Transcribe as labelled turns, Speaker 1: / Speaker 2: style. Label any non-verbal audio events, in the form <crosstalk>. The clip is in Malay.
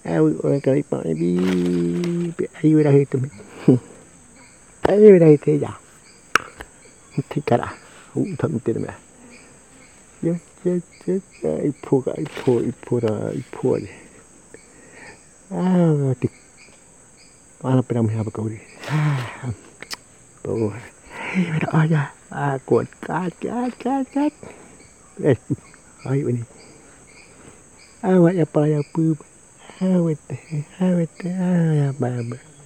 Speaker 1: Awi orang kali pak ni bi ayu dah itu. <laughs> Ayu dah itu ya. Tikara. U tam tidak meh. Ya ya ya ipu ka ipu ipu ra ipu ni. Ah. Mana pernah meh apa kau ni? Oh. Hei, ada aja. Ah, kuat kat kat kat kat. Eh, ayo ni. Awak apa ya pu? Awak, awak, awak, awak,